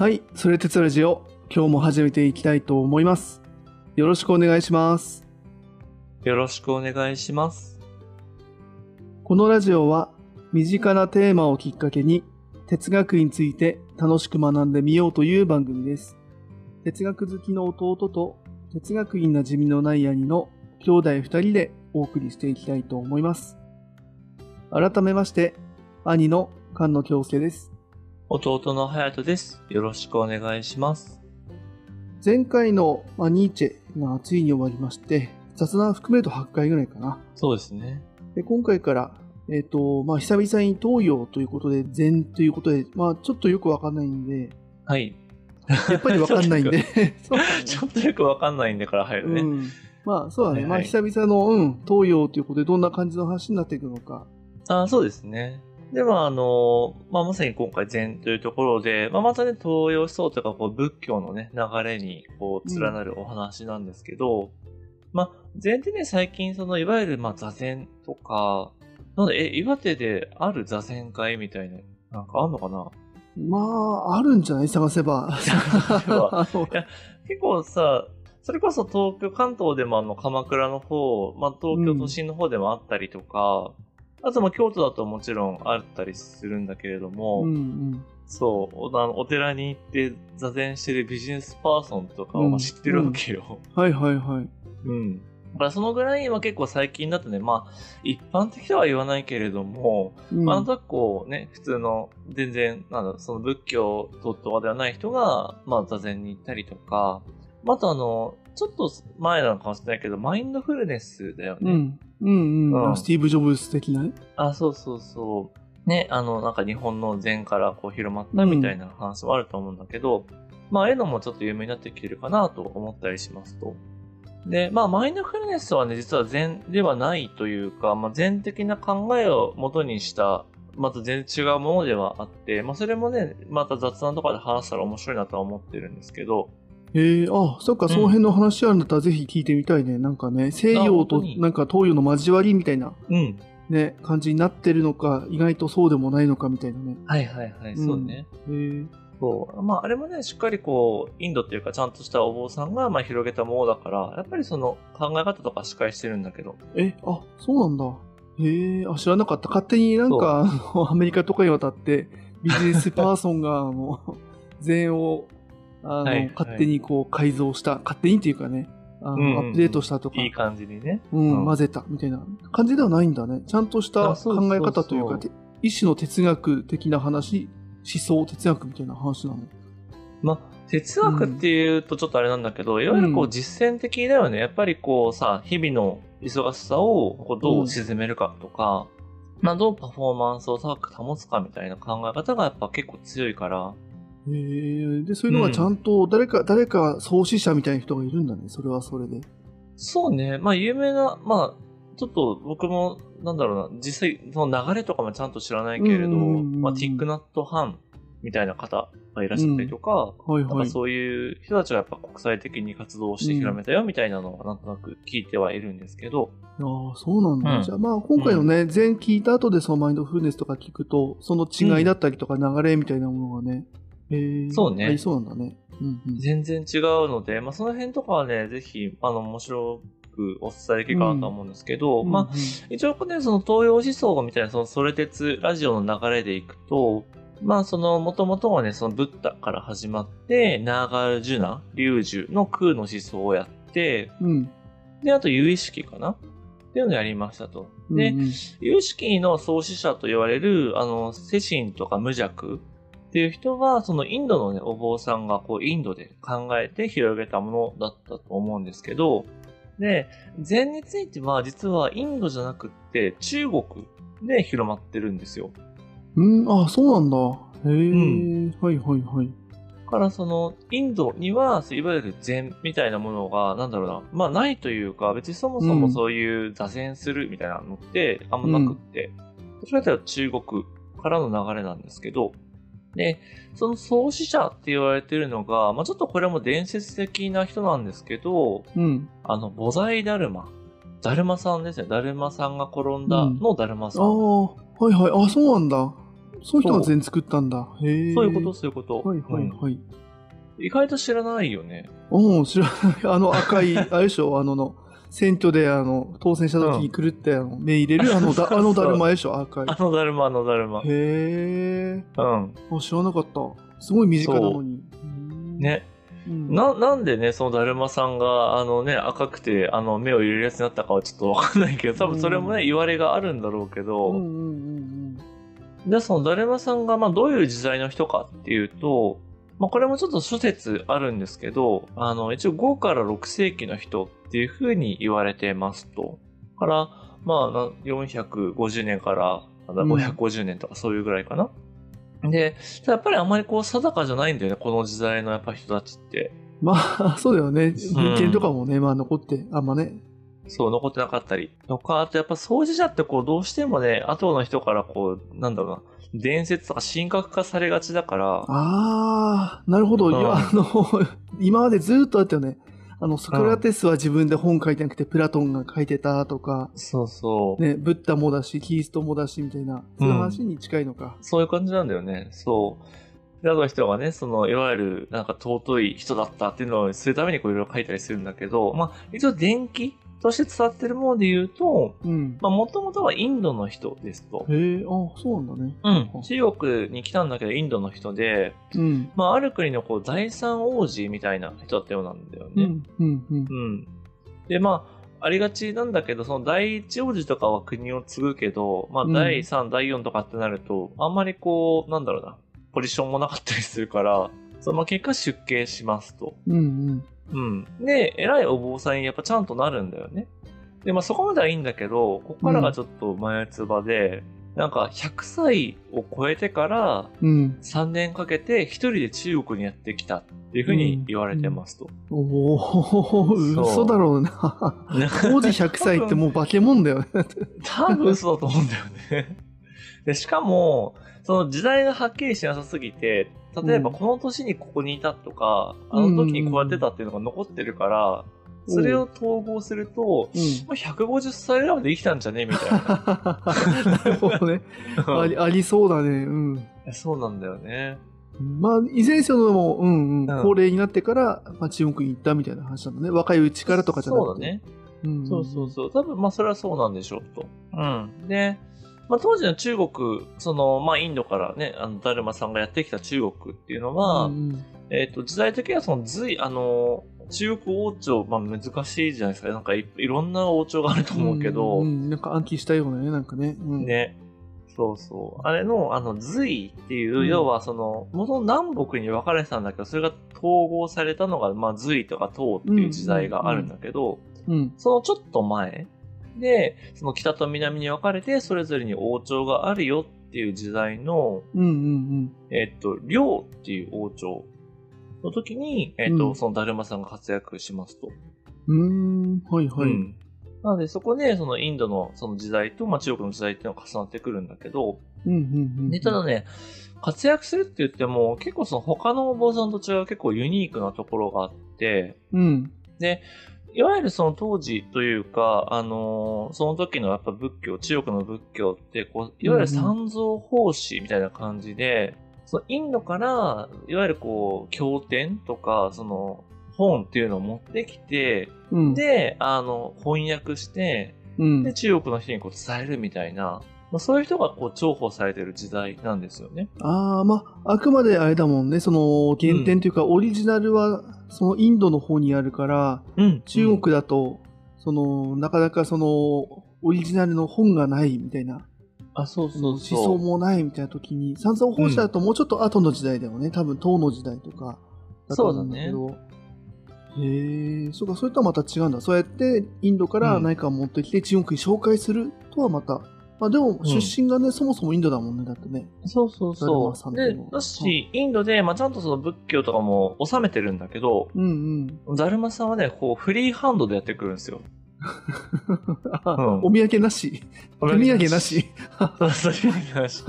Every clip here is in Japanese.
はい、それ鉄ラジオ、今日も始めていきたいと思います。よろしくお願いします。よろしくお願いします。このラジオは、身近なテーマをきっかけに、哲学について楽しく学んでみようという番組です。哲学好きの弟と、哲学院なじみのない兄の兄弟二人でお送りしていきたいと思います。改めまして、兄の菅野京介です。弟の隼人です。よろしくお願いします。前回の、まあ、ニーチェがついに終わりまして、雑談含めると8回ぐらいかな。そうですね。で今回から、えっ、と、まあ、久々に東洋ということで、禅ということで、まあ、ちょっとよくわかんないんで、はい。やっぱりわかんないんで、ちょっとよくわかんないんだから入るね。うん。まあ、そうだね。はいはいまあ、久々の、うん、東洋ということで、どんな感じの話になっていくのか。あそうですね。では、あの、まあ、まさに今回禅というところで、まあ、またね、東洋思想というか、こう、仏教のね、流れに、こう、連なるお話なんですけど、まあ、禅ってね、最近、その、いわゆる、まあ、座禅とか、なんで、え、岩手である座禅会みたいな、なんかあんのかな？まあ、あるんじゃない？探せば。探せば。あの結構さ、それこそ東京、関東でもあの鎌倉の方、まあ、東京都心の方でもあったりとか、あとまあ京都だともちろんあったりするんだけれども、うんうん。そうおあの、お寺に行って座禅してるビジネスパーソンとかを知ってるわけよ。はいはいはい。うん。だからそのぐらいは結構最近だとね、まあ、一般的とは言わないけれども、うんまあ、なんとなくこうね、普通の、全然、なんだその仏教とかではない人が、まあ、座禅に行ったりとか、またあの、ちょっと前なのかもしれないけど、マインドフルネスだよね。うん。うんうん。うんスティーブ・ジョブズ的なね。あ、そうそうそう。ね、あの、なんか日本の禅からこう広まったみたいな話もあると思うんだけど、まあ、ああいうのもちょっと有名になってきてるかなと思ったりしますと。で、まあ、マインドフルネスはね、実は禅ではないというか、まあ、禅的な考えを元にした、また全然違うものではあって、まあ、それもね、また雑談とかで話したら面白いなとは思ってるんですけど、ええあ、そっか、その辺の話あるんだったらぜひ聞いてみたいね。なんかね、西洋となんか東洋の交わりみたいなうん。ね、感じになってるのか、意外とそうでもないのかみたいなね。はいはいはい、そうね。ええそう。まあ、あれもね、しっかりこう、インドっていうか、ちゃんとしたお坊さんが、まあ、広げたものだから、やっぱりその、考え方とかしっかりしてるんだけど。え、あ、そうなんだ。へえ、あ、知らなかった。勝手になんか、アメリカとかに渡って、ビジネスパーソンが、あの、禅を、あの、はいはい勝手にこう改造した、勝手にっていうかね、あの、うんうんうんアップデートしたとか、いい感じにね。うん、うん混ぜたみたいな感じではないんだね。ちゃんとしたあそうそうそう考え方というか、て一種の哲学的な話、思想、哲学みたいな話なの。まあ、哲学っていうとちょっとあれなんだけど、いわゆるこううん実践的だよね。やっぱりこうさ、日々の忙しさをこうどう沈めるかとか、まあ、どうパフォーマンスを高く保つかみたいな考え方がやっぱ結構強いから、へえで、そういうのがちゃんと誰か、誰か創始者みたいな人がいるんだね。それはそれで。そうね。まあ、有名な、まあ、ちょっと僕も、なんだろうな、実際、その流れとかもちゃんと知らないけれど、うんうんうんうんまあ、ティックナット・ハンみたいな方がいらっしゃったりとか、はいはい。なんかそういう人たちがやっぱ国際的に活動して広めたよみたいなのはなんとなく聞いてはいるんですけど、ああ、そうなんだ。うんじゃあまあ今回のね、全聞いた後でそのマインドフルネスとか聞くと、その違いだったりとか流れみたいなものがね、えーそうねありそうなんだね。うんうん。全然違うので、まあ、その辺とかはね、ぜひ、あの、面白くお伝えできるかなとは思うんですけど、まあ、うんうん一応ね、その東洋思想みたいな、そのソレ鉄ラジオの流れでいくと、まあ、その、もともとはね、そのブッダから始まって、ナーガルジュナ、龍樹の空の思想をやって、うん。で、あと、有意識かな？っていうのをやりましたと。で、うんうん有意識の創始者と言われる、あの、セシンとか無弱っていう人は、そのインドのね、お坊さんがこう、インドで考えて広げたものだったと思うんですけど、で、禅については実はインドじゃなくって中国で広まってるんですよ。うん、あ、そうなんだ。へえ、んはいはいはい。だからその、インドには、いわゆる禅みたいなものが、なんだろうな、まあないというか、別にそもそもそういう座禅するみたいなのってあんまなくって、どちらかというと中国からの流れなんですけど、で、その創始者って言われてるのが、まあちょっとこれも伝説的な人なんですけど、うん。あの、菩提ダルマ。ダルマさんですね。ダルマさんが転んだのダルマさああ、ん。はいはい。あ、そうなんだ。そういう人が全作ったんだ。へえ。そういうこと、そういうこと。はいはいうんはい。意外と知らないよね。うん、知らない。あの赤い、あれでしょ、あのの、選挙であの当選した時に狂って、あの目入れるあのだ、あのだるまでしょ、赤い。あのだるま、あのだるま。へえ。うん。あ知らなかった。すごい身近なのに。うん。ね。うん、な、なんでね、そのだるまさんが、あのね、赤くて、あの、目を入れるやつになったかはちょっとわかんないけど、多分それもね、うん言われがあるんだろうけど、うんうんうんで、そのだるまさんが、まあ、どういう時代の人かっていうと、まあ、これもちょっと諸説あるんですけど、あの、一応5から6世紀の人っていうふうに言われてますと。から、まあ、な450年からまだうん550年とかそういうぐらいかな。で、やっぱりあんまりこう定かじゃないんだよね、この時代のやっぱ人たちって。まあ、そうだよね。文献とかもね、まあ残って、あんまね。そう、残ってなかったり。とか、あとやっぱ掃除者ってこう、どうしてもね、後の人からこう、なんだろうな、伝説とか神格化されがちだから、ああ、なるほど。うんいやあの、今までずっとあったよね。あの、ソクラテスは自分で本書いてなくて、プラトンが書いてたとか、そうそう。ね、ブッダもだし、キリストもだし、みたいな、そういう話に近いのか。そういう感じなんだよね。そう。で、あとの人がね、その、いわゆる、なんか尊い人だったっていうのをするためにこういろいろ書いたりするんだけど、まあ、一応伝記として伝わってるもので言うと、もともとはインドの人ですと。へえ、あそうなんだね。うん。中国に来たんだけど、インドの人で、うん。まあ、ある国のこう、第三王子みたいな人だったようなんだよね。うん、うん、うん。うん。で、まあ、ありがちなんだけど、その第一王子とかは国を継ぐけど、まあ、うん第3、第4とかってなると、あんまりこう、なんだろうな、ポジションもなかったりするから、そのまあ結果出家しますと。うん、うん。うん。で、偉いお坊さんにやっぱちゃんとなるんだよね。で、まあそこまではいいんだけど、ここからがちょっと前つばで、なんか100歳を超えてからうん。3年かけて一人で中国にやってきたっていうふうに言われてますと。おお、そう嘘だろうな。当時100歳ってもう化け物だよね。多分嘘だと思うんだよね。で、しかも、その時代がはっきりしなさすぎて、例えばうんこの年にここにいたとか、あの時にこうやってたっていうのが残ってるから、それを統合すると、うん。まあ150歳ぐらいまで生きたんじゃねみたいな。なるほどね。ありありそうだね。うん。そうなんだよね。まあ、いずれにせよも、うんうん、うん高齢になってから、まあ、中国に行ったみたいな話なんだね。若いうちからとかじゃなくて。そうだね。うん。そうそうそう。多分、まあ、それはそうなんでしょうと。うん。で、まあ、当時の中国、その、まあ、インドからね、あの、ダルマさんがやってきた中国っていうのは、うんうんえっ、と、時代的にはその隋、あの、中国王朝、まあ難しいじゃないですか。なんかいいろんな王朝があると思うけど、んんなんか暗記したようなね、なんかね。うん、ね。そうそう。あれの、あの、隋っていう、うん要はその、元々南北に分かれてたんだけど、それが統合されたのが、まあ、隋とか唐っていう時代があるんだけど、うん。そのちょっと前で、その北と南に分かれて、それぞれに王朝があるよっていう時代の、うんうんえっと、梁っていう王朝の時に、えっと、うんそのだるまさんが活躍しますと。うん、はいはい。うんなので、そこで、そのインドのその時代と、まあ中国の時代っていうのが重なってくるんだけど、うんうんうん。で、ただね、活躍するって言っても、結構その他のお坊さんと違う結構ユニークなところがあって、うん。で、いわゆるその当時というか、あのーその時のやっぱ仏教、中国の仏教って、こう、いわゆる三蔵法師みたいな感じで、そのインドから、いわゆるこう、経典とか、その、本っていうのを持ってきて、うん。で、あの、翻訳して、うんで、中国の人にこう伝えるみたいな、まあ、そういう人がこう重宝されてる時代なんですよね。ああ、まあ、あくまであれだもんね、その原点というか、オリジナルはそのインドの方にあるから、うん中国だと、その、なかなかその、オリジナルの本がないみたいな、あ、そうそうそう。想もないみたいな時に、三蔵法師だともうちょっと後の時代だよね、多分唐の時代とかだと思うんだけど。へえ、そうか、それとはまた違うんだ。そうやってインドから何かを持ってきて中国に紹介するとはまた、まあでも出身がね、そもそもインドだもんね、だってね。そうそうそう。でだし、インドで、まあ、ちゃんとその仏教とかも収めてるんだけど、うんうん。だるまさんはね、こう、フリーハンドでやってくるんですよ。あうんお土産なし。手土産なし。そうそう、手土産なし。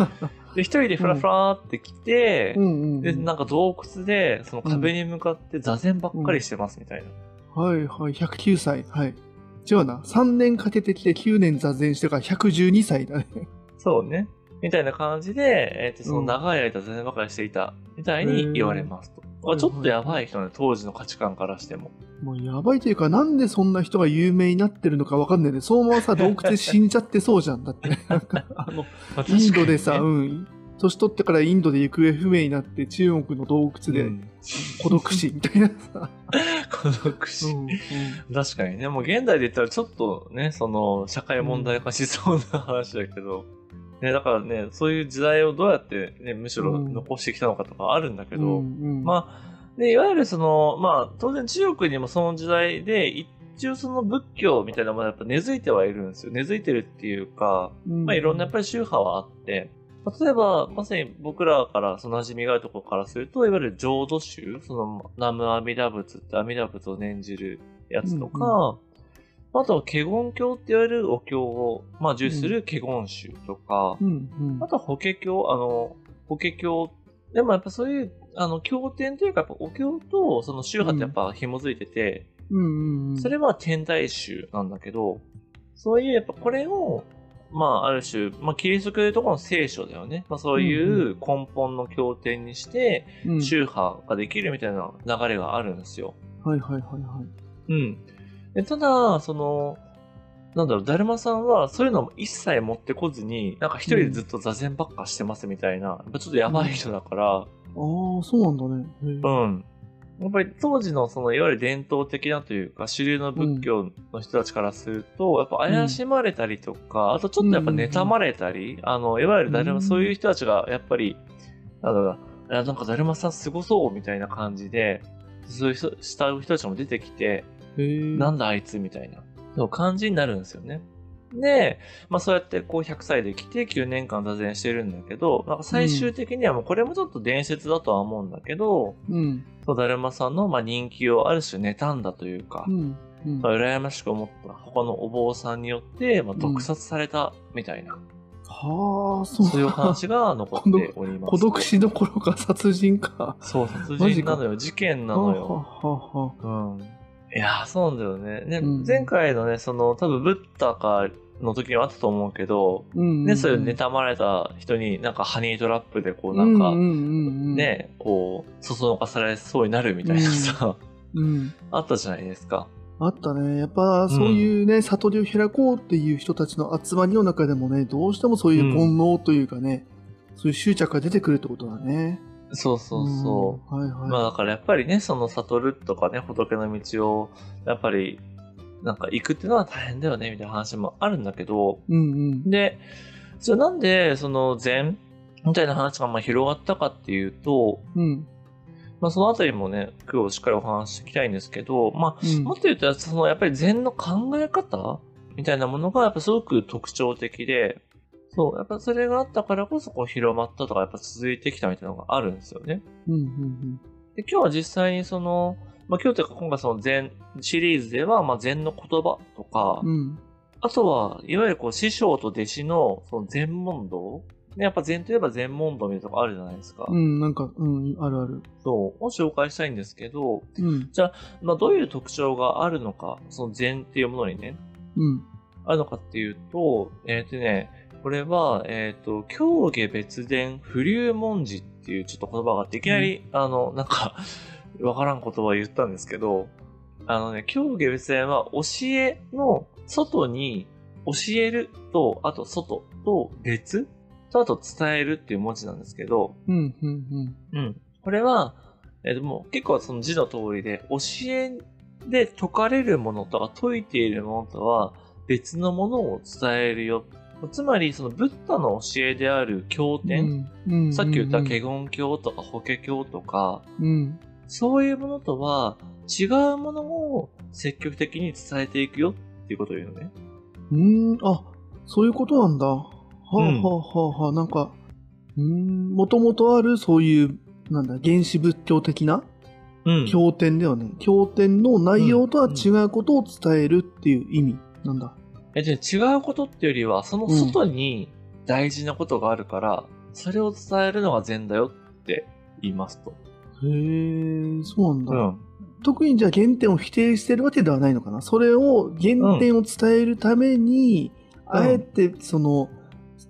で、一人でフラフラーって来て、うんうんうん。で、なんか洞窟で、その壁に向かって座禅ばっかりしてますみたいな。はいはい、109歳。はい。違うな。3年かけてきて9年座禅してから112歳だね。そうね。みたいな感じで、えっ、と、その長い間全然ばかりしていた、みたいに言われますと。へーちょっとやばい人ね、当時の価値観からしても。もうやばいというか、なんでそんな人が有名になってるのかわかんないね。そのままさ、洞窟で死んじゃってそうじゃん。だって、なんか、あの、インドでさ、うん。年取ってからインドで行方不明になって、中国の洞窟でうん孤独死みたいな。さ。孤独死。うんうん。確かにね、もう現代で言ったらちょっとね、その、社会問題化しそうな話だけど、ね、だからね、そういう時代をどうやってね、むしろ残してきたのかとかあるんだけど、うんうん。まあ、で、いわゆるその、まあ、当然中国にもその時代で、一応その仏教みたいなものはやっぱ根付いてはいるんですよ。根付いてるっていうか、まあ、いろんなやっぱり宗派はあって、例えば、まさに僕らからその馴染みがあるところからすると、いわゆる浄土宗、その南無阿弥陀仏って阿弥陀仏を念じるやつとか、あとは華厳教って言われるお経を、まあ、重視する華厳宗とか、うんうん。あとは法華経、あの、法華経、でもやっぱそういう、あの、経典というか、お経とその宗派ってやっぱ紐づいてて、うんうんうん。それは天台宗なんだけど、そういうやっぱこれを、まあある種、まあキリスト教でいうところの聖書だよね。まあそういう根本の経典にして、うん宗派ができるみたいな流れがあるんですよ。はいはいはいはい。うん。でただ、その、なんだろう、だるまさんはそういうのも一切持ってこずに、なんか一人でずっと座禅ばっかしてますみたいな、やっぱちょっとやばい人だから、ああ、そうなんだね。うん。やっぱり当時のそのいわゆる伝統的なというか主流の仏教の人たちからすると、やっぱ怪しまれたりとか、あとちょっとやっぱ妬まれたり、あの、いわゆる誰もうんそういう人たちがやっぱり、なん。だろうな、んかだるまさんすごそうみたいな感じで、そういう人、たちも出てきて、なんだあいつみたいな、そう感じになるんですよね。で、まあそうやってこう100歳で来て9年間座禅してるんだけど、なんか最終的にはもうこれもちょっと伝説だとは思うんだけど、うん。そうだるまさんのまあ人気をある種妬んだというか、うん。うんまあ、羨ましく思った他のお坊さんによって、まあ、毒殺されたみたいな、はあ、そうそういう話が残っております。孤独死どころか殺人か。そう、殺人なのよ、事件なはあのよ。はあはあうん。いやー、そうなんだよね。ね、うん前回のね、その、多分、ブッダかの時にはあったと思うけど、うんね、そういう妬まれた人になんかハニートラップでこうなんか、うんうんうんうん、ね、こう、そそのかされそうになるみたいなさ、うん。あったじゃないですか。あったね。やっぱそういうね、悟りを開こうっていう人たちの集まりの中でもね、どうしてもそういう煩悩というかね、そういう執着が出てくるってことだね。そうそうそう。うん。はいはい。まあだからやっぱりね、その悟るとかね、仏の道を、やっぱり、なんか行くっていうのは大変だよね、みたいな話もあるんだけど、うんうん。で、じゃあなんで、その禅みたいな話がまあ広がったかっていうと、うん。まあそのあたりもね、今日しっかりお話ししていきたいんですけど、まあ、うんもっと言うと、そのやっぱり禅の考え方みたいなものがやっぱすごく特徴的で、そう、やっぱそれがあったからこそこう広まったとかやっぱ続いてきたみたいなのがあるんですよね。うんうんで、今日は実際にその、まあ、今日というか今回その禅シリーズでは、まあ、禅の言葉とか、うん。うん。あとは、いわゆるこう師匠と弟子のその禅問答ねやっぱ禅といえば禅問答みたいなとこあるじゃないですか。うん、なんか、うん、あるある。そう、を紹介したいんですけど、うん。まあ、どういう特徴があるのか、その禅っていうものにね、うん。あるのかっていうと、えっ、とね、これは、えっ、と、教下別伝不流文字っていうちょっと言葉があって、いきなり、あの、なんか、わからん言葉を言ったんですけど、あのね、教下別伝は教えの外に教えると、あと外と別と、あと伝えるっていう文字なんですけど、うん、うん、うん。うん。これは、えっ、ともう結構その字の通りで、教えで解かれるものとか解いているものとは別のものを伝えるよ。つまり、そのブッダの教えである経典、うん。うん。さっき言ったうん華厳経とか法華経とか、うん。そういうものとは違うものを積極的に伝えていくよっていうことを言うのね。うん、あ、そういうことなんだ。はあ、うん。はあ、はあ、はあ、なんか、うん、もともとあるそういう、なんだ、原始仏教的なうん。経典ではね、経典の内容とは違うことを伝えるっていう意味なんだ。えで違うことってよりは、その外に大事なことがあるから、それを伝えるのが善だよって言いますと。へえ、そうなんだ。うん。特にじゃあ原点を否定してるわけではないのかな？それを、原点を伝えるために、うんあえてその、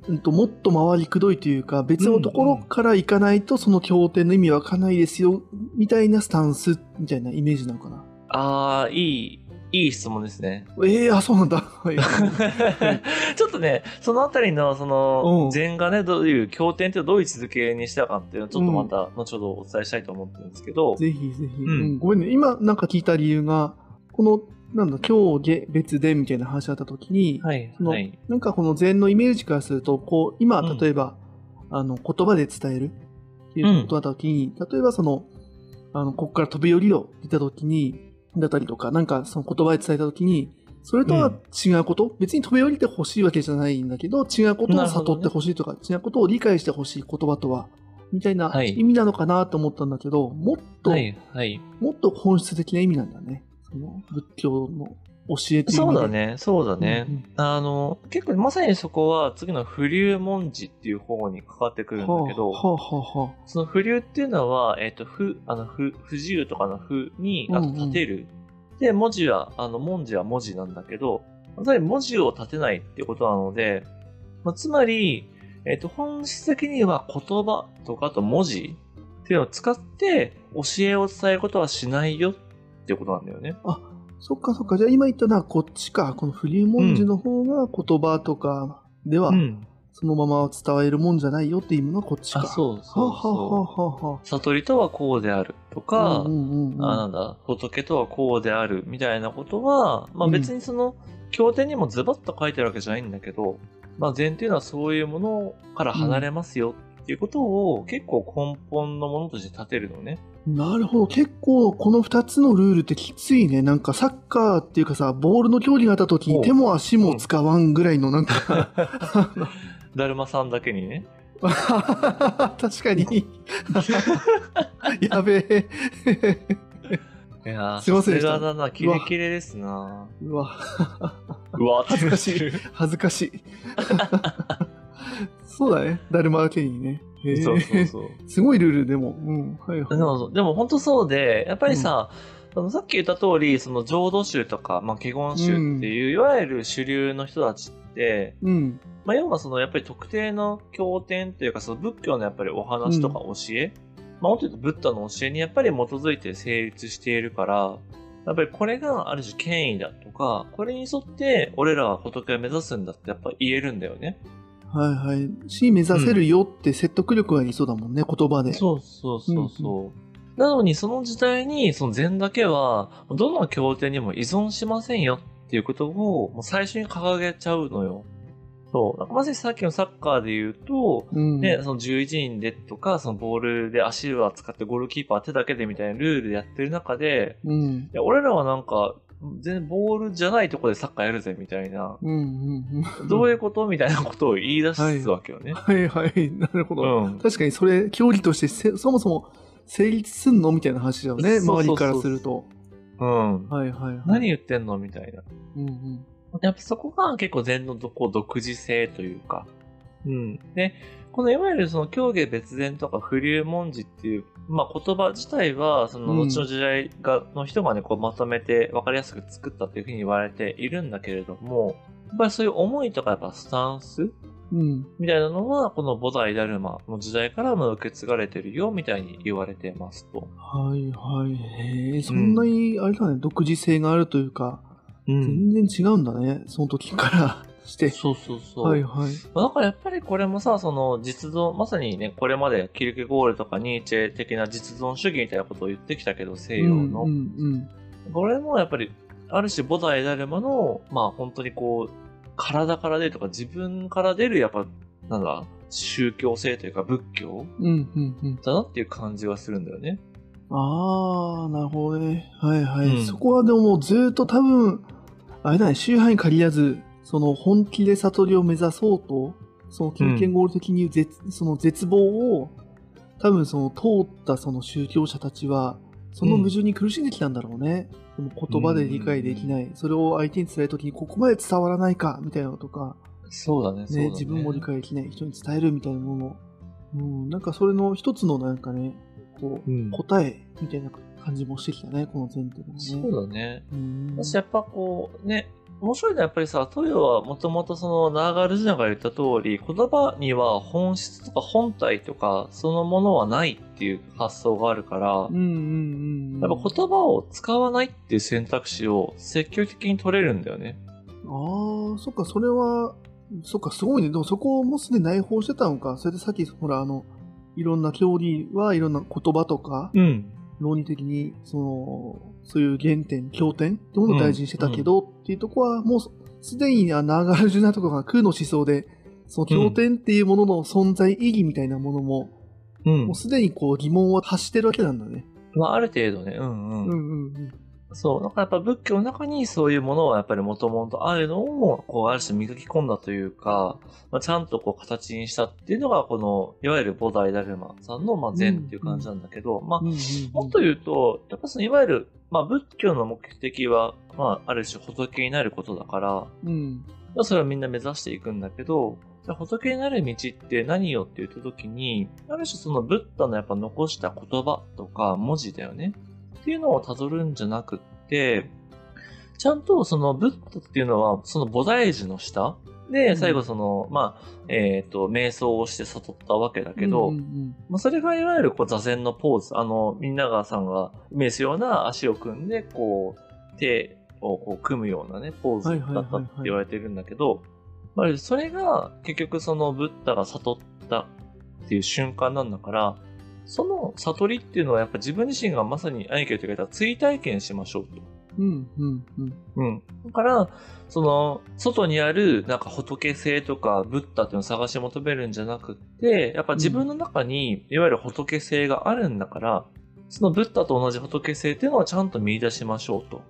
うんと、もっと回りくどいというか、別のところから行かないとその経典の意味わかんないですよ、みたいなスタンスみたいなイメージなのかな？ああ、いい、いい質問ですね。ええあ、そうなんだ。はい。ちょっとね、そのあたりの、そうんの、禅がね、どういう、経典ってどういう位置づけにしたかっていうのを、ちょっとまた、後ほどお伝えしたいと思ってるんですけど、ぜひぜひ、うんうんごめんね。今なんか聞いた理由が、この、なんだ、教下別でみたいな話あった時に、はい、そのはい。なんかこの禅のイメージからすると、こう、今、うん例えば、あの、言葉で伝えるっていうことだった時に、例えばその、あの、ここから飛び降りろって言った時に、だったりとか、なんかその言葉で伝えた時に、それとは違うこと、別に飛び降りてほしいわけじゃないんだけど、違うことを悟ってほしいとか、違うことを理解してほしい言葉とは、みたいなはい意味なのかなと思ったんだけど、もっと、はい、はい。もっと本質的な意味なんだね。その仏教の教えという意味でそうだ。ね、そうだね。うんうんあの、結構まさにそこは次の不流文字っていう方にかかってくるんだけど、はあ、はあその不流っていうのは、えっ、と、不、あの、不、不自由とかの不に、あとうんうん立てる。で、文字は、あの、文字は文字なんだけど、まさに文字を立てないっていうことなので、まあ、つまり、えっ、と、本質的には言葉とかあと文字っていうのを使って教えを伝えることはしないよっていうことなんだよね。そっかそっか。じゃあ今言ったのはこっちか。このフリー文字の方が言葉とかではうん。そのまま伝えるもんじゃないよっていうのがこっちか。あ、そうはそうそう。はあはあは悟りとはこうであるとあ。か、うんうんうんあなんだ、仏とはこうであるみたいなことは、まあうん別にその、経典にもズバッと書いてあるわけじゃないんだけど、まあ禅っていうのはそういうものから離れますよっていうことを結構根本のものとして立てるのね。なるほど。結構この二つのルールってきついね。なんかサッカーっていうかさ、ボールの競技があった時おうに手も足も使わんぐらいのなんか、だるまさんだけにね。確かに。やべえ。いやー、すいませんでしただな、キレキレですな。うわ、うわ、恥ずかしい。恥ずかしい。そうだね。だるまけにね。そうそうそう。すごいルールでも。うん。はいはい。でも、でも本当そうで、やっぱりさ、そのさっき言った通り、その浄土宗とか、まあ、華厳宗っていう、いわゆる主流の人たちって、うん。まあ、要はそのやっぱり特定の経典というか、その仏教のやっぱりお話とか教え、まあ、もっと言うとブッダの教えにやっぱり基づいて成立しているから、やっぱりこれがある種権威だとか、これに沿って俺らは仏を目指すんだってやっぱ言えるんだよね。はいはい。し、目指せるよって説得力がありそうだもんね、言葉で。そうそうそうそう。なのにその時代にその禅だけは、どの経典にも依存しませんよっていうことをもう最初に掲げちゃうのよ。そう。まさにさっきのサッカーで言うと、うん。ね、その11人でとか、そのボールで足は使ってゴールキーパー手だけでみたいなルールでやってる中で、うん。俺らはなんか、全然ボールじゃないとこでサッカーやるぜみたいな、うんうんうん。どういうことみたいなことを言い出すわけよね。はいはい。なるほど。うん。確かにそれ、競技としてせそもそも成立すんのみたいな話だよね、周りからすると。うん。はいはいはい。何言ってんのみたいな。うんうん。やっぱそこが結構禅のどこ独自性というか。うん。で、このいわゆるその教下別禅とか不流文字っていう、まあ言葉自体は、その後の時代が、の人がね、こうまとめて分かりやすく作ったというふうに言われているんだけれども、やっぱりそういう思いとかやっぱスタンスうん。みたいなのは、この菩提ダルマの時代からも受け継がれてるよ、みたいに言われてますと。はいはい。へえ、そんなに、あれだね、独自性があるというか、う全然違うんだね、その時からして。そうそうそう。はいはい。だからやっぱりこれもさ、その実存、まさにね、これまでキルケゴールとかニーチェ的な実存主義みたいなことを言ってきたけど、西洋の。うんうんこれもやっぱり、ある種菩提ダルマの、まあ本当にこう、体から出るとか自分から出るやっぱ、なんだ、宗教性というか仏教うん。うんうんうん。だなっていう感じがするんだよね。ああ、なるほどね。はいはい。うんそこはでももうずっと多分、あれだね、宗派に限らず、その本気で悟りを目指そうと、その経験ゴール的に言う絶、その絶望を、多分その通ったその宗教者たちは、その矛盾に苦しんできたんだろうね。その言葉で理解できない。それを相手に伝えるときにここまで伝わらないか、みたいなのとか、そうだね、ね。ね、自分も理解できない人に伝えるみたいなもの。うん、なんかそれの一つのなんかね、こう、うん答えみたいな感じもしてきたね、この前提のね。そうだね。うん私やっぱこう、ね、面白いのはやっぱりさ、トヨはもともとそのナーガルジナが言った通り、言葉には本質とか本体とかそのものはないっていう発想があるから、うんうんうんうん。やっぱ言葉を使わないっていう選択肢を積極的に取れるんだよね。ああ、そっか、それは、そっか、すごいね。でもそこをもうすでに内包してたのか。それでさっき、ほら、あの、いろんな競技はいろんな言葉とか、うん。論理的に、その、そういう原点、経典ってものを大事にしてたけど、っていうとこは、もうすすでにあナーガルジュナとかが空の思想で、その経典っていうものの存在意義みたいなものも、うんもう。すでにこう疑問を発してるわけなんだね。まあ、ある程度ね、うんうん。うんうんうん。そう。なんかやっぱ仏教の中にそういうものはやっぱりもともとあるのを、こう、ある種磨き込んだというか、まあ、ちゃんとこう形にしたっていうのが、この、いわゆる菩提ダルマさんの、まあ、禅っていう感じなんだけど、まあうん、うんうんもっと言うと、やっぱそのいわゆる、まあ、仏教の目的は、まあ、ある種仏になることだから、うん。まあそれをみんな目指していくんだけど、じゃあ仏になる道って何よって言った時に、ある種そのブッダのやっぱ残した言葉とか文字だよね。っていうのを辿るんじゃなくって、ちゃんとそのブッダっていうのはその菩提樹の下で、うん。最後その、まあ、えっ、と、瞑想をして悟ったわけだけど、うんうんまあ、それがいわゆるこう座禅のポーズ、あの、みんながさんがイメージするような足を組んで、こう、手をこう組むようなね、ポーズだったって言われてるんだけど、まあ、それが結局そのブッダが悟ったっていう瞬間なんだから、その悟りっていうのはやっぱ自分自身がまさに兄貴が言ってくれた追体験しましょうと。うんうんうん。うん。だから、その、外にある、なんか仏性とか、ブッダっていうのを探し求めるんじゃなくって、やっぱ自分の中に、いわゆる仏性があるんだから、そのブッダと同じ仏性っていうのをちゃんと見出しましょうと。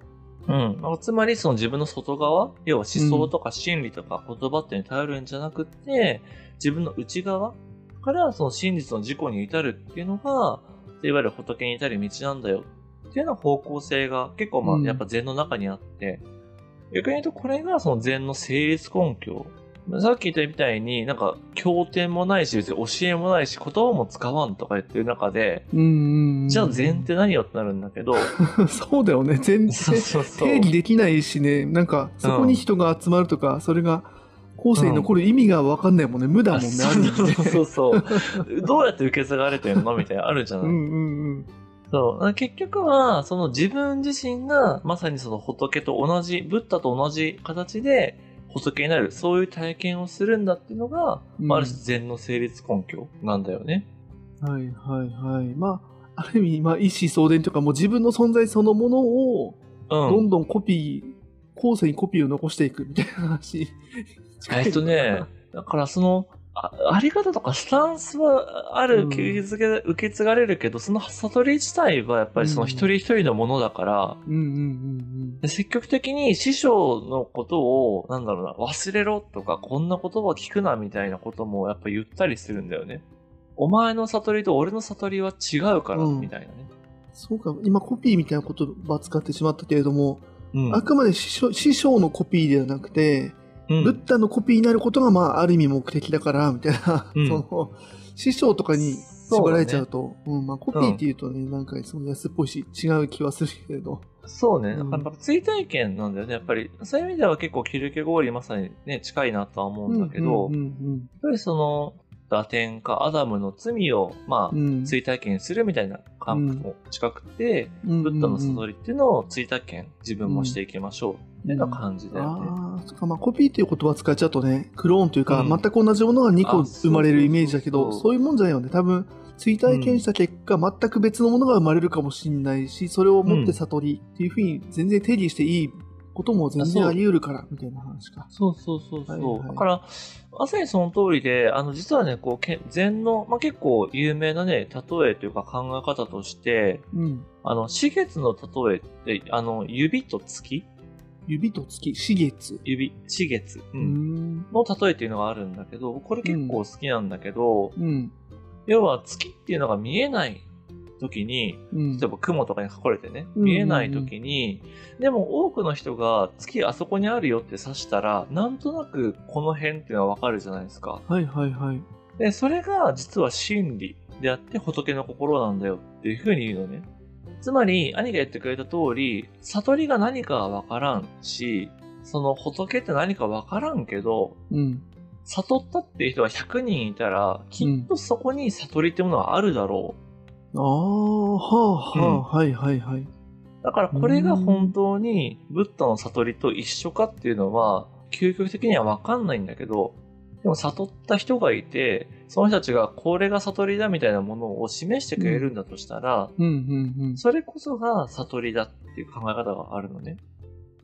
うん。まあつまり、その自分の外側、要は思想とか心理とか言葉っていうのに頼るんじゃなくって、自分の内側からその真実の自己に至るっていうのが、いわゆる仏に至る道なんだよっていうような方向性が結構まあうんやっぱ禅の中にあって、逆に言うとこれがその禅の成立根拠。さっき言ったみたいになんか経典もないし別に教えもないし言葉も使わんとか言ってる中で、うんうんうん。じゃあ禅って何よってなるんだけど、そうだよね。全然そうそうそう。定義できないしね、なんか、そこに人が集まるとか、それが後世に残る意味が分かんないもんね。無だもんね、ある。そうそうそう。どうやって受け継がれてんの？みたいなのあるじゃない。うんうんうん。そう。結局は、その自分自身がまさにその仏と同じ、ブッダと同じ形で仏になる、そういう体験をするんだっていうのが、うんまあ、ある種禅の成立根拠なんだよね。はいはいはい。まあ、ある意味、まあ、一子相伝とか、もう自分の存在そのものを、うん。どんどんコピー、後世にコピーを残していくみたいな話。えっとね、だからその、ああり方とかスタンスはある、うん受け継げ受け継がれるけど、その悟り自体はやっぱりその一人一人のものだから、うんうんうんで積極的に師匠のことを、なんだろうな、忘れろとか、こんな言葉聞くなみたいなこともやっぱ言ったりするんだよね。お前の悟りと俺の悟りは違うから、うんみたいなね。そうか、今コピーみたいな言葉使ってしまったけれども、うん。あくまで師匠師匠のコピーではなくて、うんブッダのコピーになることが、まあ、ある意味目的だから、みたいな、うんその、師匠とかに縛られちゃうと、うん、まあ、コピーって言うとね、なんかすごい安っぽいし、違う気はするけれど。そうね。うんだから追体験なんだよね。やっぱり、そういう意味では結構キルケゴーリまさにね、近いなとは思うんだけど、やっんぱりその、打点かアダムの罪を、まあ。追体験するみたいな感覚も近くて、うんブッダの悟り。りっていうのを追体験、自分もしていきましょう。っていな感じだよね。ああ、そっか、まあ、コピーっていう言葉使っちゃうとね、クローンというか、うん全く同じものが2個あ生まれるイメージだけど、そういうもんじゃないよね。多分、追体験した結果、全く別のものが生まれるかもしれないし、それをもって悟りっていうふうに全然定義していいことも全然あり得るから、みたいな話か。そうそうそうそう。はいはいだから、まさにその通りで、あの、実はね、こう、け禅の、まあ、結構有名なね、例えというか考え方として、うん。あの、四月の例えって、あの、指と月？指と月、四月。指、四月、う、うんん。の例えっていうのがあるんだけど、これ結構好きなんだけど、うん。要は月っていうのが見えない時に、うん。例えば雲とかに隠れてね、うん見えない時に、でも多くの人が月あそこにあるよって指したら、なんとなくこの辺っていうのはわかるじゃないですか。はいはいはい。で、それが実は真理であって仏の心なんだよっていうふうに言うのね。つまり、兄が言ってくれた通り、悟りが何かはわからんし、その仏って何かわからんけど、うん。悟ったっていう人が100人いたら、きっとそこに悟りってものはあるだろああ、はあ、はあ、うんはいはいはい。う。だからこれが本当にブッダの悟りと一緒かっていうのは、究極的にはわかんないんだけど、でも悟った人がいて、その人たちがこれが悟りだみたいなものを示してくれるんだとしたら、うんうんうん。それこそが悟りだっていう考え方があるのね。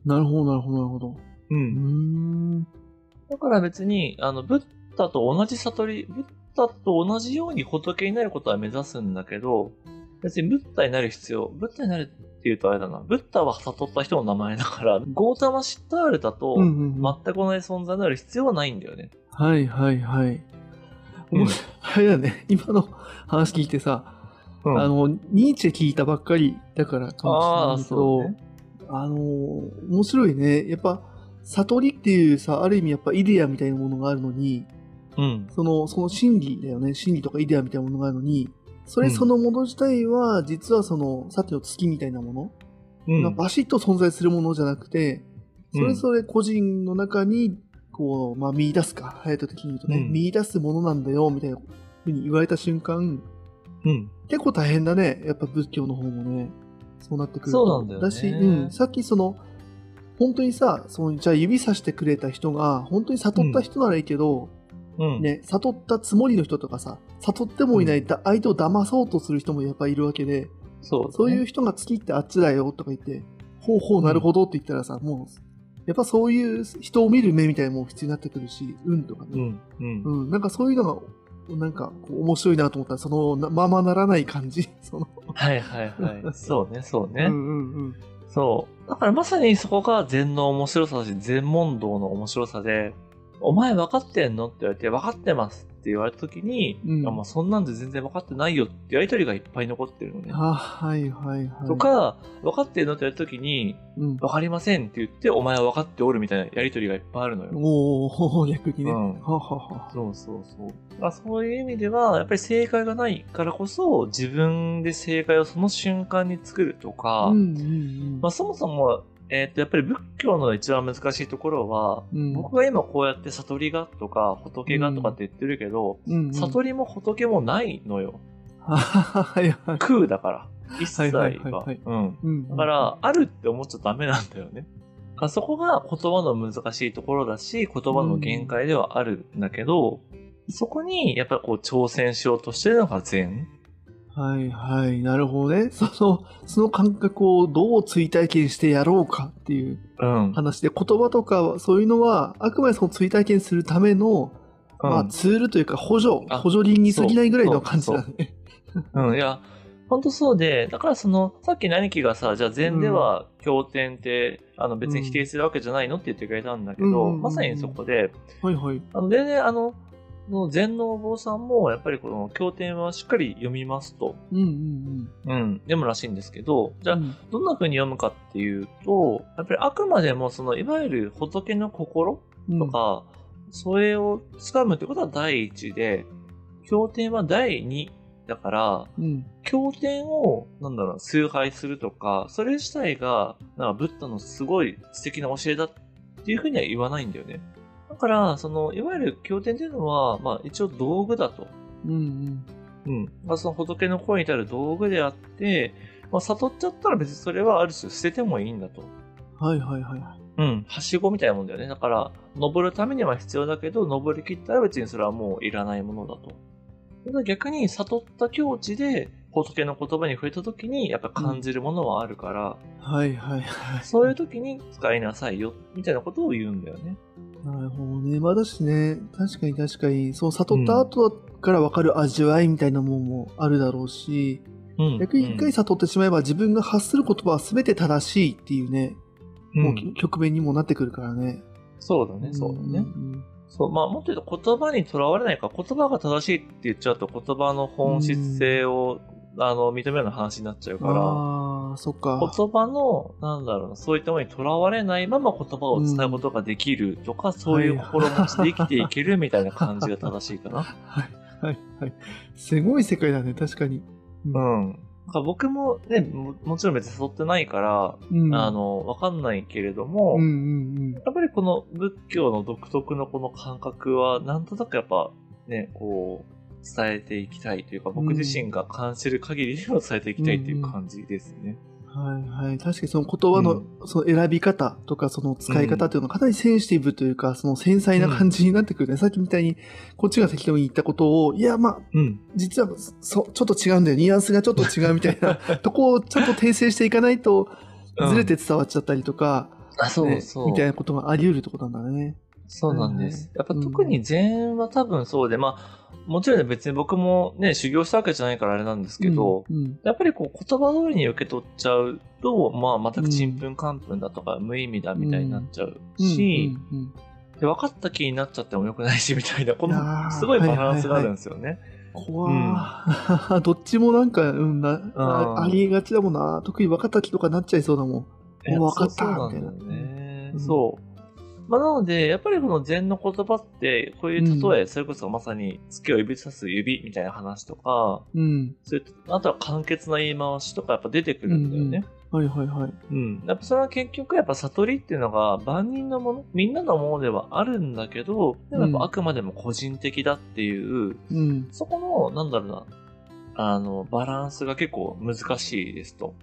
なるほどなるほどなるほど。ううー。ん。だから別に、あの、ブッダと同じ悟り、ブッダと同じように仏になることは目指すんだけど、別にブッダになる必要、ブッダになるっていうとあれだな、ブッダは悟った人の名前だから、ゴータマ・シッタールだとうんうんうん。全く同じ存在になる必要はないんだよね。はいはいはい。面白いあれだね、今の話聞いてさ、うんあの、ニーチェ聞いたばっかりだからかもしれないけど、そうね。あのー面白いね。やっぱ、悟りっていうさ、ある意味やっぱイデアみたいなものがあるのに、うん。その、その真理だよね。真理とかイデアみたいなものがあるのに、それうんそのもの自体は、実はその、さっきの月みたいなもの、うん。バシッと存在するものじゃなくて、それぞれ個人の中に、こう、まあ、見出すか、隼人的に言うとね、うん見出すものなんだよ、みたいなふうに言われた瞬間、うん。結構大変だね。やっぱ仏教の方もね。そうなってくると。そうなんだよねし、うん。さっきその、本当にさ、その、じゃあ指さしてくれた人が、本当に悟った人ならいいけど、うん。ね、悟ったつもりの人とかさ、悟ってもいない、だ相手を騙そうとする人もやっぱいるわけで、そうだね、そういう人が月ってあっちだよとか言って、ほうほうなるほどって言ったらさ、もう、やっぱそういう人を見る目みたいなのも必要になってくるし、運とかね。うん。うん。うん、なんかそういうのが、なんかこう面白いなと思ったら、そのなままならない感じ。そのはいはいはい。そうね、そうね。うんうんうん。そう。だからまさにそこが禅の面白さだし、禅問答の面白さで、お前分かってんの？って言われて、分かってますって言われた時に、うんいやもうそんなんで全然分かってないよってやりとりがいっぱい残ってるのね。あ、はいはいはい。とか、分かってんのって言われた時に、うん。分かりませんって言って、お前は分かっておるみたいなやりとりがいっぱいあるのよ。おー、逆にね。うんははは。そうそうそう。あそういう意味では、やっぱり正解がないからこそ、自分で正解をその瞬間に作るとか、うんうんうん。まあ、そもそも、えっ、と、やっぱり仏教の一番難しいところは、うん僕が今こうやって悟りがとか仏がとかって言ってるけど、うんうん、悟りも仏もないのよ。空だから。一切が。だから、あるって思っちゃダメなんだよね。そこが言葉の難しいところだし、言葉の限界ではあるんだけど、そこにやっぱりこう挑戦しようとしてるのが禅。はいはい。なるほどね。その、その感覚をどう追体験してやろうかっていううん。話で、言葉とかそういうのは、あくまでその追体験するための、まあツールというか補助、あ補助輪に過ぎないぐらいの感じだね。うん、いや、ほんとそうで、だからその、さっきの兄貴がさ、じゃあ禅では経典って、あの別に否定するわけじゃないのって言ってくれたんだけど、うんうんうんうんまさにそこで、はいはい。あの全然あの、その禅のお坊さんも、やっぱりこの経典はしっかり読みますと、うんうんうん、読むらしいんですけど、じゃあ、うん。どんな風に読むかっていうと、やっぱりあくまでもその、いわゆる仏の心うんとか、それを掴むってことは第一で、経典は第二だから、うん。経典を、なんだろう、崇拝するとか、それ自体が、なんかブッダのすごい素敵な教えだっていうふうには言わないんだよね。だから、その、いわゆる経典っていうのは、まあ一応道具だと。うんうん。うん。まあその仏の声に至る道具であって、まあ悟っちゃったら別にそれはある種捨ててもいいんだと。はいはいはい。うん。はしごみたいなもんだよね。だから、登るためには必要だけど、登り切ったら別にそれはもういらないものだと。逆に悟った境地で仏の言葉に触れた時にやっぱ感じるものはあるから、はいはいはい。そういう時に使いなさいよ、みたいなことを言うんだよね。なるほどね。まあだしね、確かに確かに、その悟った後から分かる味わいみたいなものもあるだろうし、うん。逆に一回悟ってしまえば自分が発する言葉は全て正しいっていうね、うん、もう局面にもなってくるからね。そうだね、そうだね。んそう、まあ、もっと言うと言葉にとらわれないから、言葉が正しいって言っちゃうと言葉の本質性を、あの、認めるような話になっちゃうから、ああ、そっか。言葉の、なんだろうな、そういったものにとらわれないまま言葉を伝えることができるとか、そういう心持ちで生きていけるみたいな感じが正しいかな。はい、はい、はい。すごい世界だね、確かに。うん。か僕もねも、もちろん別に誘ってないから、うん。あの、わかんないけれども、うんうんやっぱりこの仏教の独特のこの感覚は、なんとなくやっぱね、こう、伝えていきたいというか、僕自身が感じる限りでも伝えていきたいという感じですね。うん。はいはい。確かにその言葉の、その選び方とかその使い方っていうのはかなりセンシティブというか、その繊細な感じになってくるね。さっきみたいに、こっちが適当に言ったことを、いや、まあ、うん。実はそちょっと違うんだよ。ニュアンスがちょっと違うみたいな とこをちゃんと訂正していかないと、ずれて伝わっちゃったりとか、あ、そうねそう。みたいなことがあり得るってことなんだね。そうなんです。やっぱうん特に禅は多分そうで、まあ、もちろんね別に僕もね、修行したわけじゃないからあれなんですけど、うん、うんやっぱりこう言葉通りに受け取っちゃうと、まあ全くちんぷんかんぷんだとか無意味だみたいになっちゃうし、で分かった気になっちゃってもよくないしみたいな、このーすごいバランスがあるんですよね。怖ー どっちもなんか、うん、なあありがちだもんな。特に分かった気とかなっちゃいそうだもん。分かったみたいね。うんそう。まあ、なので、やっぱりこの禅の言葉って、こういう例え、それこそまさに月を指さす指みたいな話とか、うん。それとあとは簡潔な言い回しとかやっぱ出てくるんだよね。はいはいはい。うん。やっぱそれは結局やっぱ悟りっていうのが万人のもの、みんなのものではあるんだけど、でもやっぱあくまでも個人的だっていう、うん。そこの、なんだろうな、あの、バランスが結構難しいですと。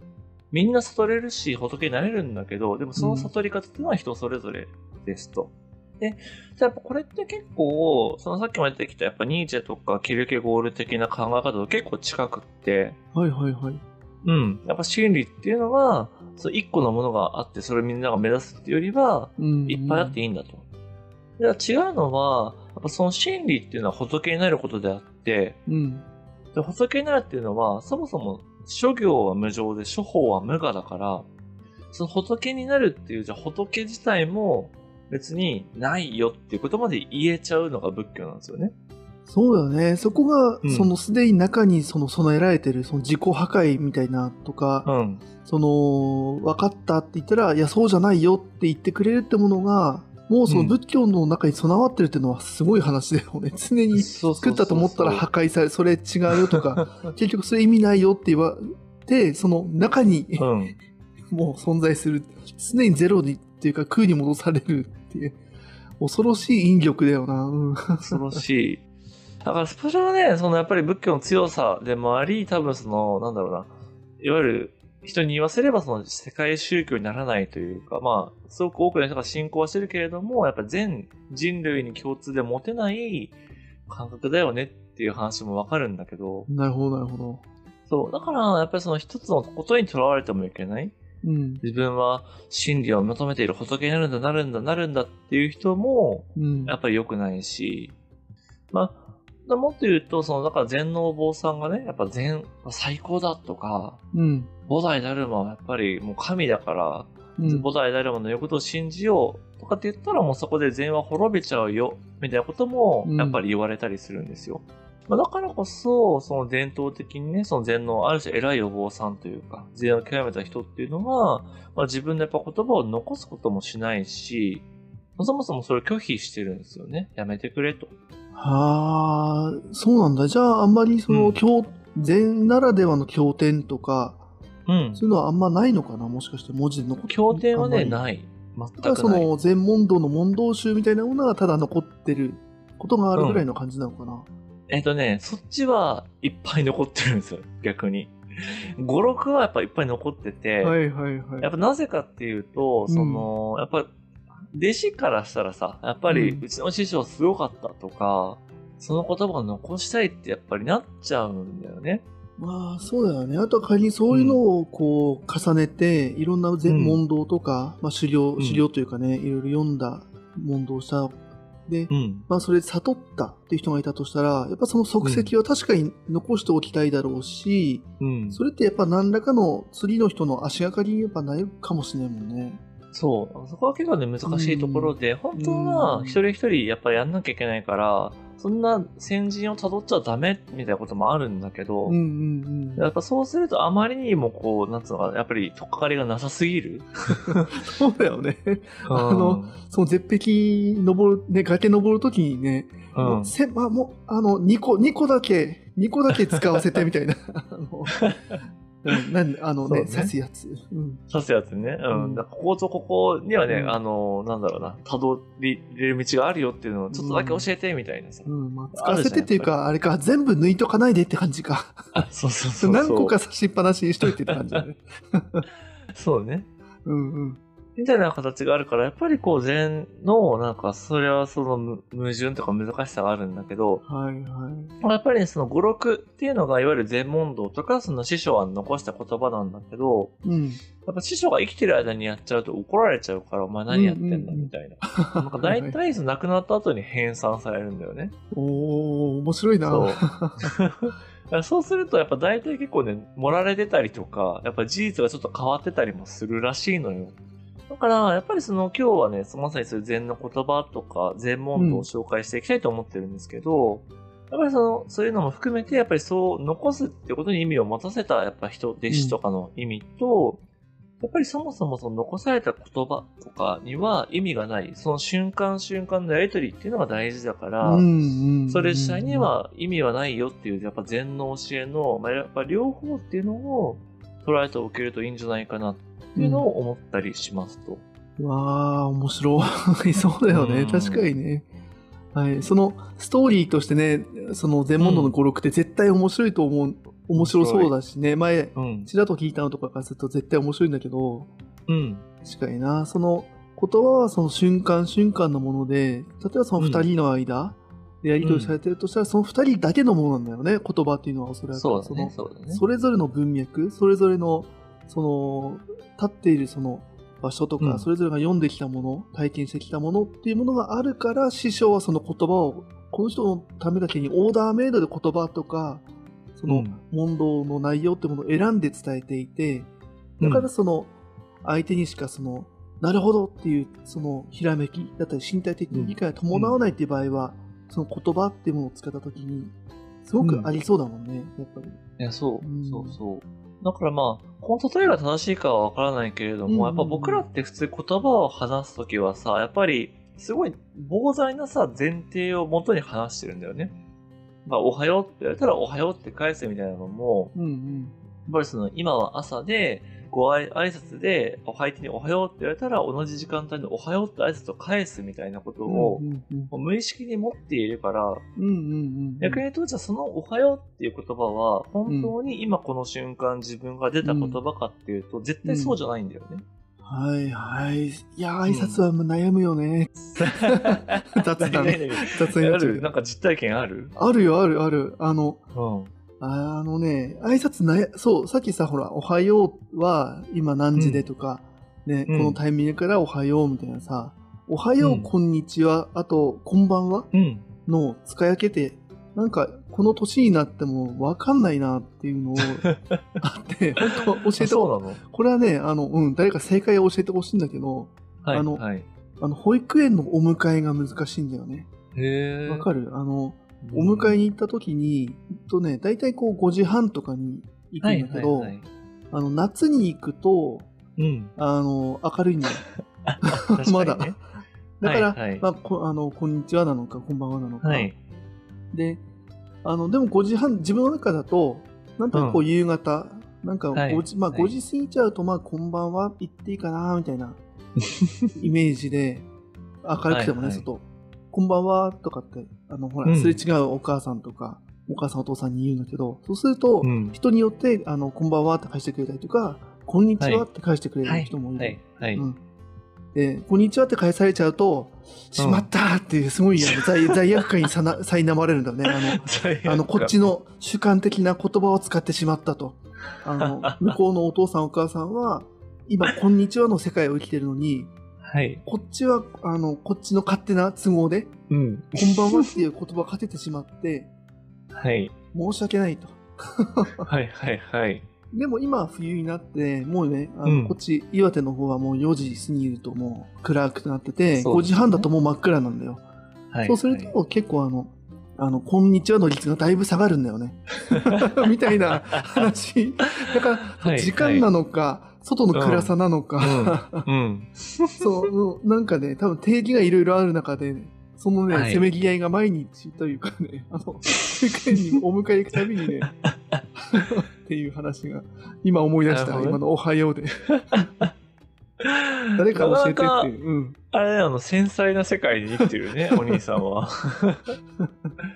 みんな悟れるし、仏になれるんだけど、でもその悟り方っていうのは人それぞれですと。で、じゃあやっぱこれって結構、そのさっきも出てきたやっぱニーチェとかキルケゴール的な考え方と結構近くって、はいはいはい。うん。やっぱ真理っていうのは、そう一個のものがあって、それをみんなが目指すっていうよりは、うん。いっぱいあっていいんだと。で違うのは、やっぱその真理っていうのは仏になることであって、うん。で仏になるっていうのは、そもそも諸行は無常で諸法は無我だから、その仏になるっていう、じゃあ仏自体も別にないよっていうことまで言えちゃうのが仏教なんですよね。そうだよね。そこが、うんそのすでに中にその備えられてる、その自己破壊みたいなとか、うん。その、分かったって言ったら、いや、そうじゃないよって言ってくれるってものが、もうそのうん仏教の中に備わってるっていうのはすごい話だよね。常に作ったと思ったら破壊され、それ違うよとか、結局それ意味ないよって言われて、その中にうん。もう存在する。常にゼロにっていうか空に戻されるっていう。恐ろしい引力だよな。うん。恐ろしい。だから、それはね、そのやっぱり仏教の強さでもあり、多分その、なんだろうな、いわゆる人に言わせればその世界宗教にならないというか、まあ、すごく多くの人が信仰はしてるけれども、やっぱ全人類に共通で持てない感覚だよねっていう話もわかるんだけど、なるほど、なるほど。そう、だからやっぱりその一つのことにとらわれてもいけない。うん。自分は真理を求めている仏になるんだ、なるんだ、なるんだっていう人も、うん。やっぱり良くないし、まあ、もっと言うと、その、だから禅のお坊さんがね、やっぱ禅は最高だとか、うん。菩提ダルマはやっぱりもう神だから、うん菩提ダルマの言うことを信じようとかって言ったらもうそこで禅は滅びちゃうよ、みたいなこともうんやっぱり言われたりするんですよ。まあ、だからこそ、その伝統的にね、その禅のある種偉いお坊さんというか、禅を極めた人っていうのは、まあ、自分でやっぱ言葉を残すこともしないし、そもそもそれを拒否してるんですよね。やめてくれと。はあ、そうなんだ。じゃあ、あんまりそうの、ん経、禅ならではの経典とか、うん。そういうのはあんまないのかな？もしかして文字で残って経典はね、ない。全くない。の禅問答の問答集みたいなものがただ残ってることがあるぐらいの感じなのかな、えっとね、そっちはいっぱい残ってるんですよ、逆に。5、6はやっぱいっぱい残ってて、はいはいはい。やっぱなぜかっていうと、その、やっぱ、弟子からしたらさ、やっぱりうんうちの師匠すごかったとか、その言葉を残したいってやっぱりなっちゃうんだよね。まあそうだよね。あとは仮にそういうのをこう重ねて、いろんなうん禅問答とか、まあ狩猟、うん狩猟というかね、いろいろ読んだ問答した。で、うん。まあそれで悟ったっていう人がいたとしたら、やっぱその足跡は確かに残しておきたいだろうし、うん。それってやっぱ何らかの次の人の足がかりにやっぱなるかもしれないもんね。そう。そこは結構ね、難しいところで、本当はうん一人一人やっぱりやんなきゃいけないから、そんな先人を辿っちゃダメみたいなこともあるんだけど、うんうんうん。やっぱそうするとあまりにもこう、なんつうのかな、やっぱりとっかかりがなさすぎる。そうだよね。あのその絶壁登る、ね、崖登るときにね、うん、もうせまあ、もう、あの、2個、2個だけ、2個だけ使わせてみたいな。なんあのね、ね刺すやつ。うん。刺すやつね。うん。うんこことここにはね、うんあの、なんだろうな、たどりれる道があるよっていうのをちょっとだけ教えてみたいなさ。うん、まあ、使わせてっていうか、あれか、全部抜いとかないでって感じか。あ、そうそうそう そう。何個か刺しっぱなしにしといてって感じだね。そうね。うんうん。みたいな形があるから、やっぱりこう禅の、なんか、それはそのむ矛盾とか難しさがあるんだけど、はいはい。やっぱりね、その語録っていうのが、いわゆる禅問答とか、その師匠は残した言葉なんだけど、うん。やっぱ師匠が生きてる間にやっちゃうと怒られちゃうから、お前何やってんだうんうんうんみたいな。なんか大体その亡くなった後に編纂されるんだよね。おー、面白いな。そう。そうすると、やっぱ大体結構ね、盛られてたりとか、やっぱ事実がちょっと変わってたりもするらしいのよ。だから、やっぱりその今日はね、まさにそういう禅の言葉とか、禅問答を紹介していきたいと思ってるんですけど、やっぱりその、そういうのも含めて、やっぱりそう残すっていうことに意味を持たせた、やっぱ人、弟子とかの意味と、やっぱりそもそもその残された言葉とかには意味がない、その瞬間瞬間のやりとりっていうのが大事だから、うんうんうんそれ自体には意味はないよっていう、やっぱ禅の教えの、まあ、やっぱ両方っていうのを捉えておけるといいんじゃないかなっていうのを思ったりしますと。うわあ、面白い。そうだよね。うん確かにね。はい。そのストーリーとしてね、その全問答の語録って絶対面白いと思う。面白そうだしね。前、うん。ちらっと聞いたのとかからすると絶対面白いんだけど、うん。確かにな。その言葉はその瞬間瞬間のもので、例えばその二人の間でやり取りされてるとしたら、その二人だけのものなんだよね。言葉っていうのはおそらく。そうだね。のそね。それぞれの文脈、それぞれの、その、立っているその場所とか、うんそれぞれが読んできたもの、体験してきたものっていうものがあるから、師匠はその言葉を、この人のためだけにオーダーメイドで言葉とか、そのうん問答の内容ってものを選んで伝えていて、だからその、相手にしかその、なるほどっていう、その、ひらめきだったり身体的に理解を伴わないっていう場合は、その言葉っていうものを使ったときに、すごくありそうだもんね、やっぱり。いや、そううん。そうそう。だからまあ、この例えが正しいかはわからないけれども、うんうんうんやっぱ僕らって普通言葉を話すときはさ、やっぱりすごい膨大なさ、前提を元に話してるんだよね。まあ、おはようって言われたらおはようって返すみたいなのも、うんうん。やっぱりその今は朝で、ご挨挨拶で、お相手におはようって言われたら同じ時間帯におはようって挨拶を返すみたいなことを、無意識に持っているから。逆に言うと、じゃあそのおはようっていう言葉は、本当に今この瞬間自分が出た言葉かっていうと、絶対そうじゃないんだよね。はいはい。いや、挨拶は悩むよね。雑だね。何々雑になんか実体験ある？あるよ、あるある。あの、うん。あのね、挨拶なや、そう、さっきさ、ほら、おはようは今何時でとか、ね、うんこのタイミングからおはようみたいなさ、おはよう、うんこんにちは、あと、こんばんはうん。の使い分けて、なんか、この年になってもわかんないなっていうのを あって、本当教えてそうなの？これはね、あの、うん、誰か正解を教えてほしいんだけど、はい。あのはい。あの、保育園のお迎えが難しいんだよね。へえ。わかる？あの、お迎えに行った時に、えっとね、大体こう5時半とかに行くはいんだけど、はいはい。あの、夏に行くと、うん。あの、明るいんだよ。まだ。だから、はいはいまあ、こあの、こんにちはなのか、こんばんはなのか。はい。で、あの、でも5時半、自分の中だと、なんとなくこう夕方、なんかはい5時、まあはい5時過ぎちゃうと、まあこんばんは言っていいかな、みたいな イメージで、明るくてもね、はいはい外。こんばんはとかって、あの、ほら、うんすれ違うお母さんとか、お母さんお父さんに言うんだけど、そうすると、うん。人によって、あの、こんばんはって返してくれたりとか、こんにちはって返してくれはい。る人もいる。はい。はい。うん。で、こんにちはって返されちゃうと、しまったーっていう、すごいあの罪 罪悪感にさな苛まれるんだよね。あの、あの、こっちの主観的な言葉を使ってしまったと。あの、向こうのお父さんお母さんは、今、こんにちはの世界を生きてるのに、はい。こっちは、あの、こっちの勝手な都合で、うん。こんばんはっていう言葉をかけてしまって、はい。申し訳ないと。はいはいはい。でも今は冬になって、もうね、あのうんこっち、岩手の方はもう4時過ぎるともう暗くなってて、5ね時半だともう真っ暗なんだよ。はい。そうすると、結構あの、あの、こんにちはの率がだいぶ下がるんだよね。みたいな話。だから、はい時間なのか、外の暗さなのか、うん。うん。そう、うんなんかね、多分定義がいろいろある中で、そのね、はいせめぎ合いが毎日というかね、あの、保育園にお迎え行くたびにね、っていう話が、今思い出した、今のおはようで。誰か教えてっていう。うん。あれ、あの、繊細な世界に生きてるね、お兄さんは。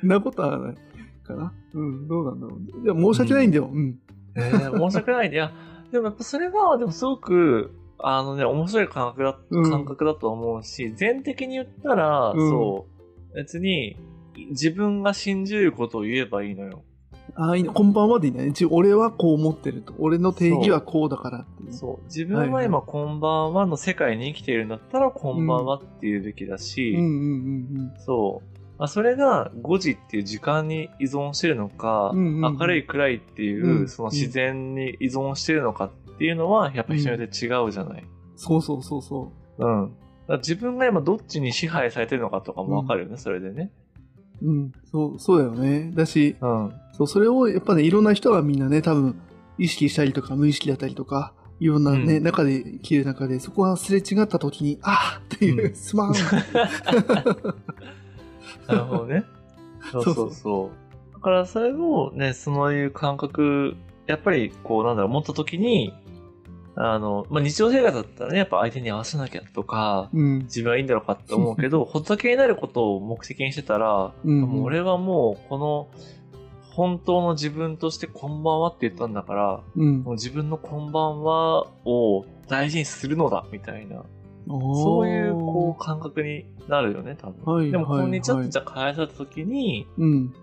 なことはないかな。うん、どうなんだろう。いや、申し訳ないんだよ。うん。えー申し訳ないね。いや、でもやっぱそれが、でもすごく、あのね、面白い感覚だ、うん感覚だと思うし、全的に言ったら、うんそう、別に、自分が信じることを言えばいいのよ。ああ、いいの。こんばんはでいいね。俺はこう思ってると。俺の定義はこうだからっていう。そう。自分は今、こんばんはの世界に生きているんだったら、こんばんはって言うべきだし、そう。まあ、それが5時っていう時間に依存してるのか、うんうんうん明るい暗いっていう、うんその自然に依存してるのかっていうのは、やっぱ人によって違うじゃない。そうそうそうそうん。だから自分が今どっちに支配されてるのかとかもわかるよね、それでね。う。うん。そう、そうだよね。だし、うん。そう、それをやっぱね、いろんな人がみんなね、多分、意識したりとか、無意識だったりとか、いろんなね、うん中で生きる中で、そこがすれ違った時に、あーっていう、うんすまん。なるほどね。そうそうそう。だからそれをね、そういう感覚、やっぱりこうなんだろう、持った時に、あの、まあ、日常生活だったらね、やっぱ相手に合わせなきゃとか、うん。自分はいいんだろうかって思うけど、仏になることを目的にしてたら、うんもう俺はもうこの、本当の自分としてこんばんはって言ったんだから、うんもう。自分のこんばんはを大事にするのだ、みたいな。そういう、こう、感覚になるよね、多分。でも、はいはいこんにちはっはいてじゃあ返された時に、う。うん。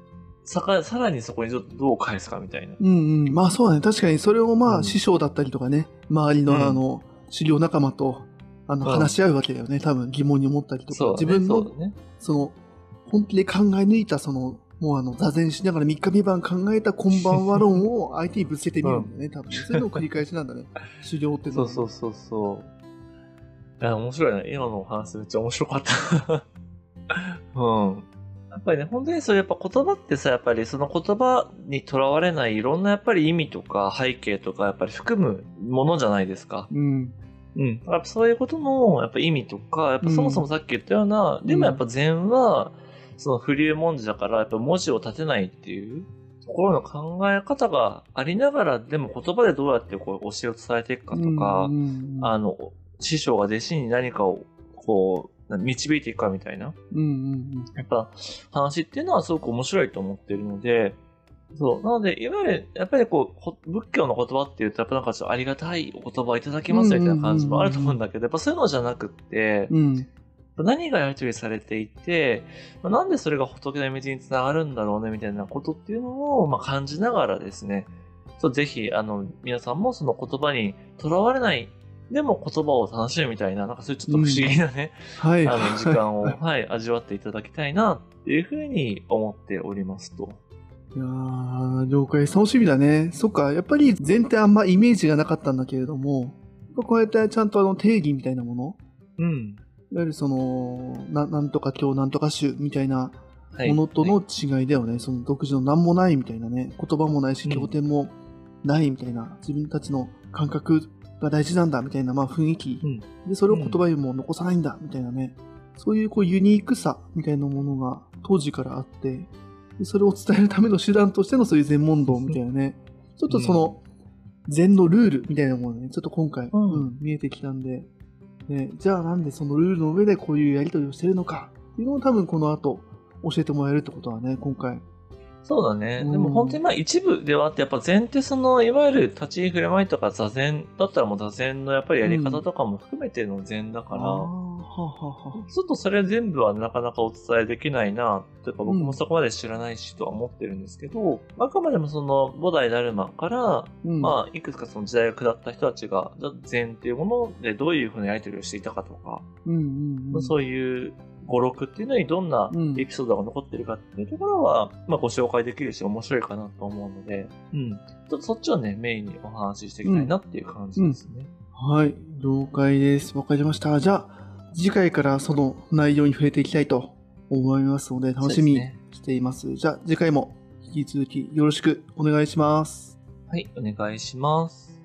さか、さらにそこにちょっとどう返すかみたいな。うんうん。まあそうだね。確かにそれをまあ、うん師匠だったりとかね、周りうんのあの、修行仲間と、あの、うん話し合うわけだよね。多分疑問に思ったりとか。ね。自分のそね。その、本気で考え抜いた、その、もうあの、座禅しながら3日三晩考えたこんばんは論を相手にぶつけてみるんだよね、多分。そういうのを繰り返しなんだね。修行ってのはそうそうそうそう。いや、面白いね。今のお話めっちゃ面白かった。うん。やっぱりね、本当にそう、やっぱ言葉ってさ、やっぱりその言葉にとらわれないいろんなやっぱり意味とか背景とかやっぱり含むものじゃないですか。うん。うん。やっぱそういうことのやっぱ意味とか、やっぱそもそもさっき言ったような、んでもやっぱ禅は、その不流文字だからやっぱ文字を立てないっていうところの考え方がありながら、でも言葉でどうやってこう教えを伝えていくかとか、うんあの、師匠が弟子に何かを、こう、導いていくかみたいな、うんうんやっぱ話っていうのはすごく面白いと思ってるので、そう。なので、いわゆる、やっぱりこうほ、仏教の言葉っていうと、やっぱなんかちょっとありがたいお言葉をいただきますみたいな感じもあると思うんだけど、やっぱそういうのじゃなくって、うん。うん。何がやり取りされていて、まあなんでそれが仏の道につながるんだろうねみたいなことっていうのを、まあ、感じながらですね、そうぜひ、あの、皆さんもその言葉にとらわれない、でも言葉を楽しむみたいな、なんかそういうちょっと不思議なね、はい。あの、時間を、はい、味わっていただきたいな、っていうふうに思っておりますと。いやー、了解。楽しみだね。そっか、やっぱり全体あんまイメージがなかったんだけれども、こうやってちゃんとあの定義みたいなもの、うん。いわゆるその、ななんとか教なんとか宗みたいなはい。ものとのはい違いだよね。その独自の何もないみたいなね。言葉もないし、うん経典もないみたいな、自分たちの感覚が大事なんだみたいな、まあ雰囲気。うんで、それを言葉にも残さないんだみたいなね。そういうこうユニークさみたいなものが当時からあって、でそれを伝えるための手段としてのそういう禅問答みたいなね。ちょっとその、禅のルールみたいなものね、ちょっと今回、うんうん見えてきたんで、ね、じゃあなんでそのルールの上でこういうやり取りをしてるのかっていうのを多分この後教えてもらえるってことはね、今回。そうだね。うん。でも本当にまあ一部ではあって、やっぱ禅ってその、いわゆる立ち居振る舞いとか座禅だったらもう座禅のやっぱりやり方とかも含めての禅だから、あーはあはあはあ。ちょっとそれ全部はなかなかお伝えできないな、というか僕うん。もそこまで知らないしとは思ってるんですけど、あくまでもその菩提ダルマから、うん。まあいくつかその時代が下った人たちが、禅っていうものでどういうふうなやり取りをしていたかとか、うんうんうん。そういう語録っていうのにどんなうんエピソードが残ってるかっていうところは、まあご紹介できるし面白いかなと思うので、うん。ちょっとそっちをね、メインにお話ししていきたいなっていう感じですね。はい、了解です。わかりました。じゃあ、次回からその内容に触れていきたいと思いますので、楽しみにしています。じゃあ、次回も引き続きよろしくお願いします。はい、お願いします。